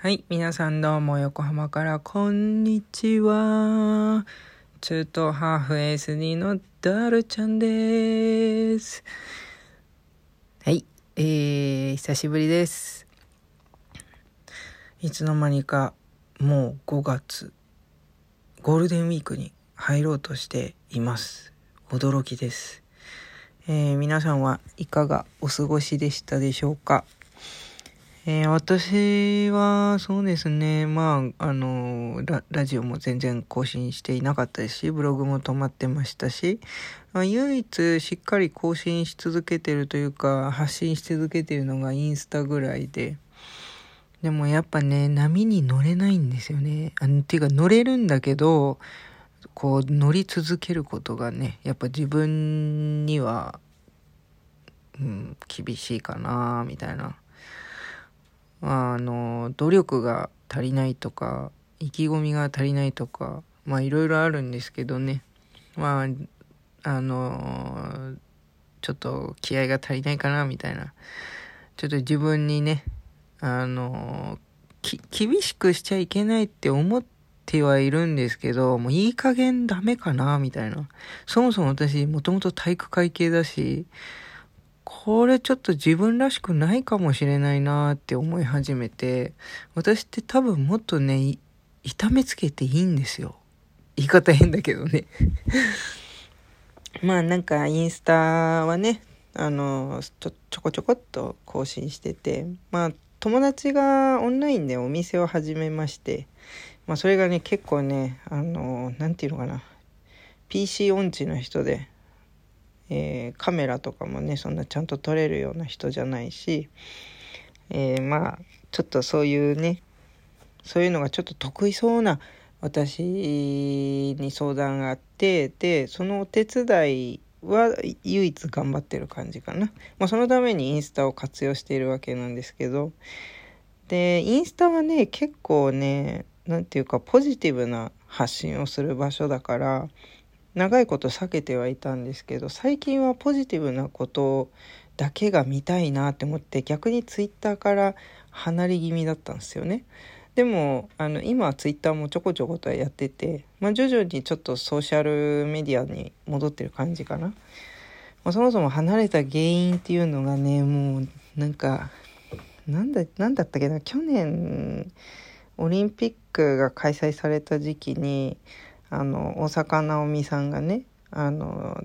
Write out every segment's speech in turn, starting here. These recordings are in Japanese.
はい、皆さんどうも横浜からこんにちは。中東ハーフ SD のダルちゃんです。はい、えー、久しぶりです。いつの間にかもう5月、ゴールデンウィークに入ろうとしています。驚きです。えー、皆さんはいかがお過ごしでしたでしょうか？えー、私は、そうですね、まあ、あのラ、ジオも全然更新していなかったですし、ブログも止まってましたし、まあ、唯一しっかり更新し続けてるというか、発信し続けてるのがインスタぐらいで、でもやっぱね、波に乗れないんですよね。あの、ていうか乗れるんだけど、こう乗り続けることがね、やっぱ自分には、うん、厳しいかな、みたいな。まあ、あの、努力が足りないとか、意気込みが足りないとか、まあいろいろあるんですけどね。まあ、あの、ちょっと気合が足りないかな、みたいな。ちょっと自分にね、あの、厳しくしちゃいけないって思ってはいるんですけど、もういい加減ダメかな、みたいな。そもそも私、もともと体育会系だし、これちょっと自分らしくないかもしれないなって思い始めて、私って多分もっとね、痛めつけていいんですよ。言い方変だけどね まあなんかインスタはね、あの、ちょ、ちょこちょこっと更新してて、まあ友達がオンラインでお店を始めまして、まあそれがね、結構ね、あの、なんていうのかな、PC 音痴の人で、えー、カメラとかもねそんなちゃんと撮れるような人じゃないし、えー、まあちょっとそういうねそういうのがちょっと得意そうな私に相談があってでそのお手伝いは唯一頑張ってる感じかな、まあ、そのためにインスタを活用しているわけなんですけどでインスタはね結構ね何て言うかポジティブな発信をする場所だから長いこと避けてはいたんですけど最近はポジティブなことだけが見たいなって思って逆にツイッターから離れ気味だったんですよね。でもあの今はツイッターもちょこちょことはやってて、まあ、徐々にちょっとソーシャルメディアに戻ってる感じかな。まあ、そもそも離れた原因っていうのがねもうなんかなんだなんだったっけな去年オリンピックが開催された時期にあの大坂なおみさんがねあの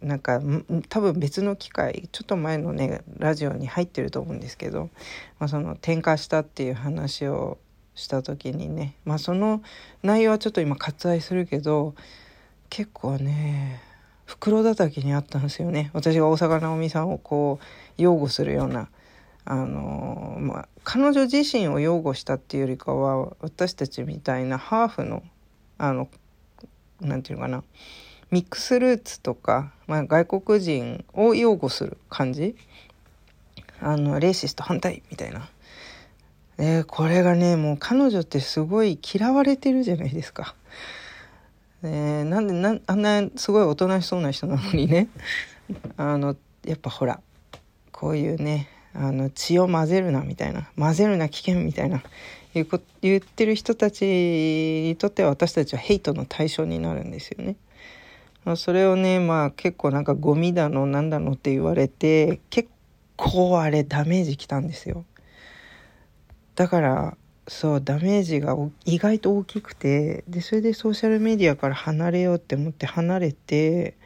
なんか多分別の機会ちょっと前のねラジオに入ってると思うんですけど、まあ、その転化したっていう話をした時にね、まあ、その内容はちょっと今割愛するけど結構ね袋叩きにあったんですよね私が大坂なおみさんをこう擁護するような。あのまあ、彼女自身を擁護したっていうよりかは私たちみたいなハーフのあのなんていうかなミックスルーツとか、まあ、外国人を擁護する感じ？あのレーシスト反対みたいな。えー、これがねもう彼女ってすごい嫌われてるじゃないですか。えー、なんでなあんなすごいおとなしそうな人なのにねあのやっぱほらこういうねあの血を混ぜるなみたいな混ぜるな危険みたいな言言ってる人たちにとっては私たちはヘイトの対象になるんですよね。それをねまあ結構なんかゴミだのなんだのって言われて結構あれダメージきたんですよ。だからそうダメージが意外と大きくてでそれでソーシャルメディアから離れようって思って離れて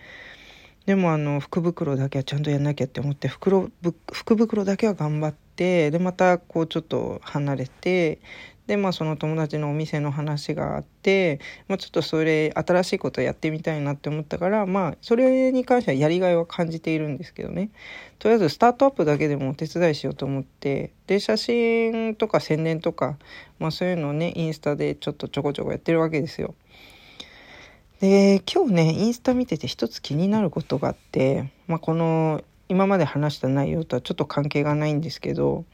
でもあの福袋だけはちゃんとやんなきゃって思って袋福袋だけは頑張ってでまたこうちょっと離れてでまあその友達のお店の話があって、まあ、ちょっとそれ新しいことやってみたいなって思ったからまあそれに関してはやりがいは感じているんですけどねとりあえずスタートアップだけでもお手伝いしようと思ってで写真とか宣伝とか、まあ、そういうのをねインスタでちょっとちょこちょこやってるわけですよ。で今日ねインスタ見てて一つ気になることがあって、まあ、この今まで話した内容とはちょっと関係がないんですけど、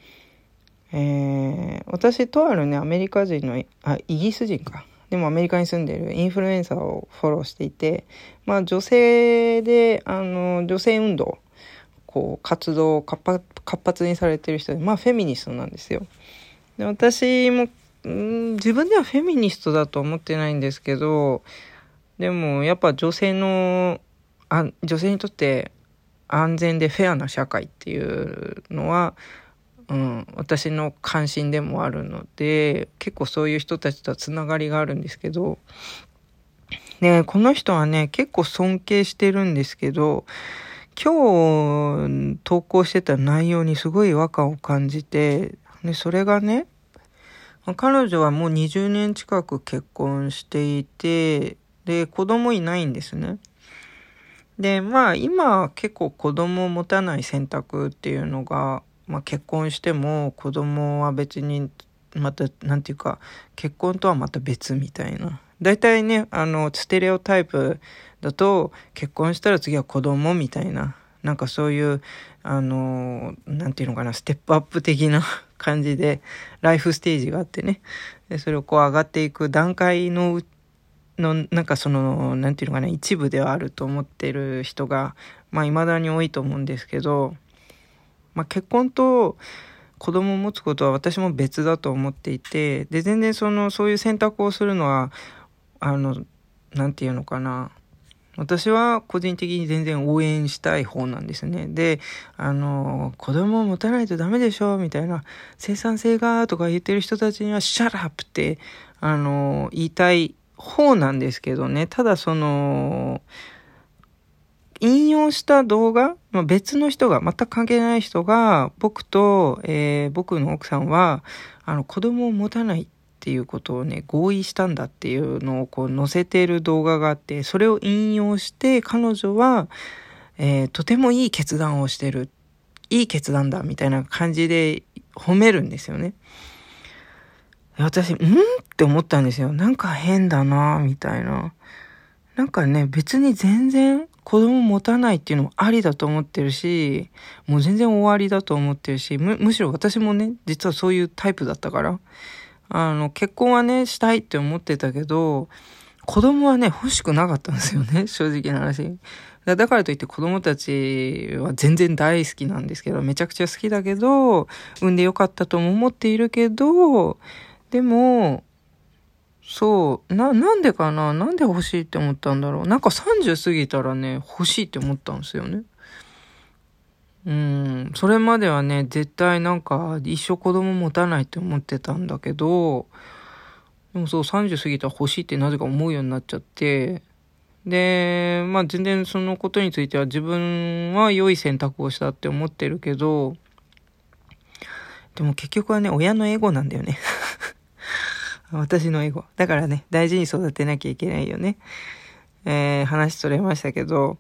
えー、私とあるねアメリカ人のあイギリス人かでもアメリカに住んでるインフルエンサーをフォローしていて、まあ、女性であの女性運動こう活動を活発にされてる人でまあフェミニストなんですよ。で私も、自分ではフェミニストだと思ってないんですけど、でもやっぱ女性の、あ女性にとって安全でフェアな社会っていうのは、うん、私の関心でもあるので結構そういう人たちとはつながりがあるんですけどでこの人はね結構尊敬してるんですけど今日投稿してた内容にすごい違和感を感じてでそれがね彼女はもう20年近く結婚していてで子供いないんですね。で、まあ今結構子供を持たない選択っていうのが、まあ結婚しても子供は別にまた、なんていうか、結婚とはまた別みたいな。大体ね、あの、ステレオタイプだと、結婚したら次は子供みたいな、なんかそういう、あの、なんていうのかな、ステップアップ的な 感じで、ライフステージがあってね。で、それをこう上がっていく段階のうの、なんかその、なんていうのかな、一部ではあると思ってる人が、まあ未だに多いと思うんですけど、まあ結婚と子供を持つことは私も別だと思っていて、で、全然その、そういう選択をするのは、あの、なんていうのかな、私は個人的に全然応援したい方なんですね。で、あの、子供を持たないとダメでしょみたいな、生産性がとか言ってる人たちには、 shut up って、あの、言いたい方なんですけどね、ただその、引用した動画、まあ、別の人が、全く関係ない人が、僕と、えー、僕の奥さんは、あの、子供を持たないっていうことをね、合意したんだっていうのをこう載せてる動画があって、それを引用して、彼女は、えー、とてもいい決断をしてる。いい決断だ、みたいな感じで褒めるんですよね。私、ん？って思ったんですよ。なんか変だなみたいな。なんかね、別に全然子供持たないっていうのもありだと思ってるし、もう全然終わりだと思ってるし、む、むしろ私もね、実はそういうタイプだったから、あの、結婚はね、したいって思ってたけど、子供はね、欲しくなかったんですよね、正直な話。だからといって子供たちは全然大好きなんですけど、めちゃくちゃ好きだけど、産んでよかったとも思っているけど、でも、そう、な、なんでかな？なんで欲しいって思ったんだろう？なんか30過ぎたらね、欲しいって思ったんですよね。うん、それまではね、絶対なんか一生子供持たないって思ってたんだけど、でもそう30過ぎたら欲しいってなぜか思うようになっちゃって、で、まあ全然そのことについては自分は良い選択をしたって思ってるけど、でも結局はね、親のエゴなんだよね。私のエゴ。だからね、大事に育てなきゃいけないよね。えー、話それましたけど、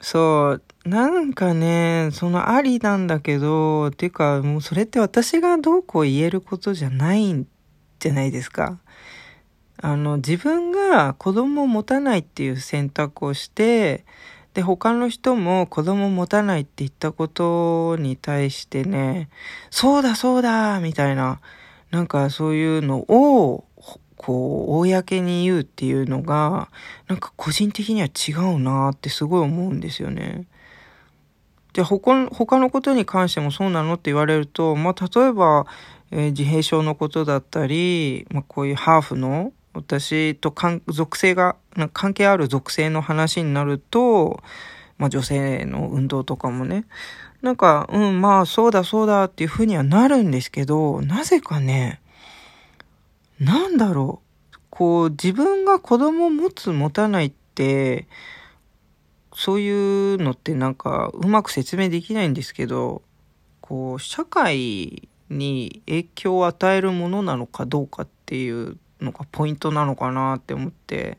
そう、なんかね、そのありなんだけど、っていうか、もうそれって私がどうこう言えることじゃないんじゃないですか。あの、自分が子供を持たないっていう選択をして、で、他の人も子供を持たないって言ったことに対してね、そうだそうだみたいな、なんかそういうのを、こう、公に言うっていうのが、なんか個人的には違うなってすごい思うんですよね。で、他他のことに関してもそうなのって言われると、まあ、例えば、えー、自閉症のことだったり、まあ、こういうハーフの、私と属性が、関係ある属性の話になると、まあ、女性の運動とかもね、なんか、うん、まあ、そうだそうだっていうふうにはなるんですけど、なぜかね、なんだろう。こう、自分が子供を持つ持たないって、そういうのってなんか、うまく説明できないんですけど、こう、社会に影響を与えるものなのかどうかっていうのがポイントなのかなって思って、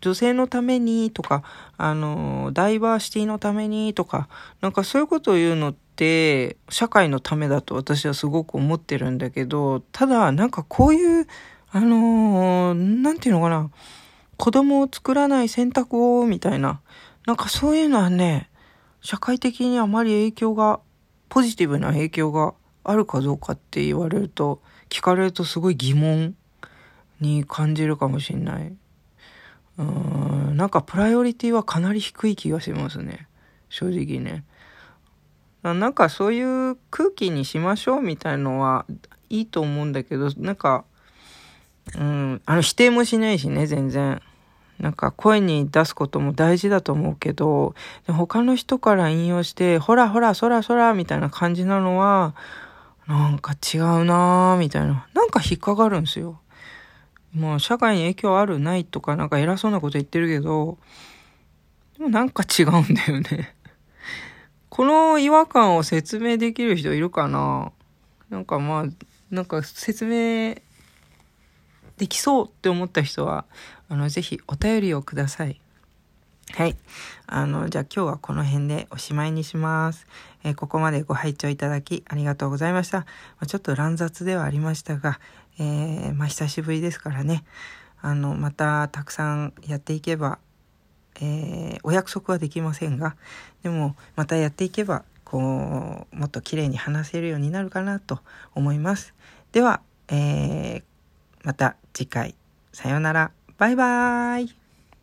女性のためにとか、あの、ダイバーシティのためにとか、なんかそういうことを言うのって、社会のためだと私はすごく思ってるんだけど、ただ、なんかこういう、あのなんていうのかな、子供を作らない選択を、みたいな、なんかそういうのはね、社会的にあまり影響が、ポジティブな影響があるかどうかって言われると、聞かれるとすごい疑問に感じるかもしれない。うん、なんかプライオリティはかなり低い気がしますね。正直ね。なんかそういう空気にしましょうみたいのはいいと思うんだけど、なんか、うん、あの否定もしないしね、全然。なんか声に出すことも大事だと思うけど、他の人から引用して、ほらほら、そらそら、みたいな感じなのは、なんか違うなぁ、みたいな。なんか引っかかるんですよ。もう社会に影響あるないとかなんか偉そうなこと言ってるけど、でもなんか違うんだよね この違和感を説明できる人いるかな？なんかまあ、なんか説明できそうって思った人は、あの、ぜひお便りをください。はい。あの、じゃあ今日はこの辺でおしまいにします。えー、ここまでご拝聴いただきありがとうございました。まあ、ちょっと乱雑ではありましたが、えー、まあ久しぶりですからね。あの、またたくさんやっていけば、えー、お約束はできませんが、でもまたやっていけば、こう、もっと綺麗に話せるようになるかなと思います。では、えー、また次回。さようなら。バイバーイ。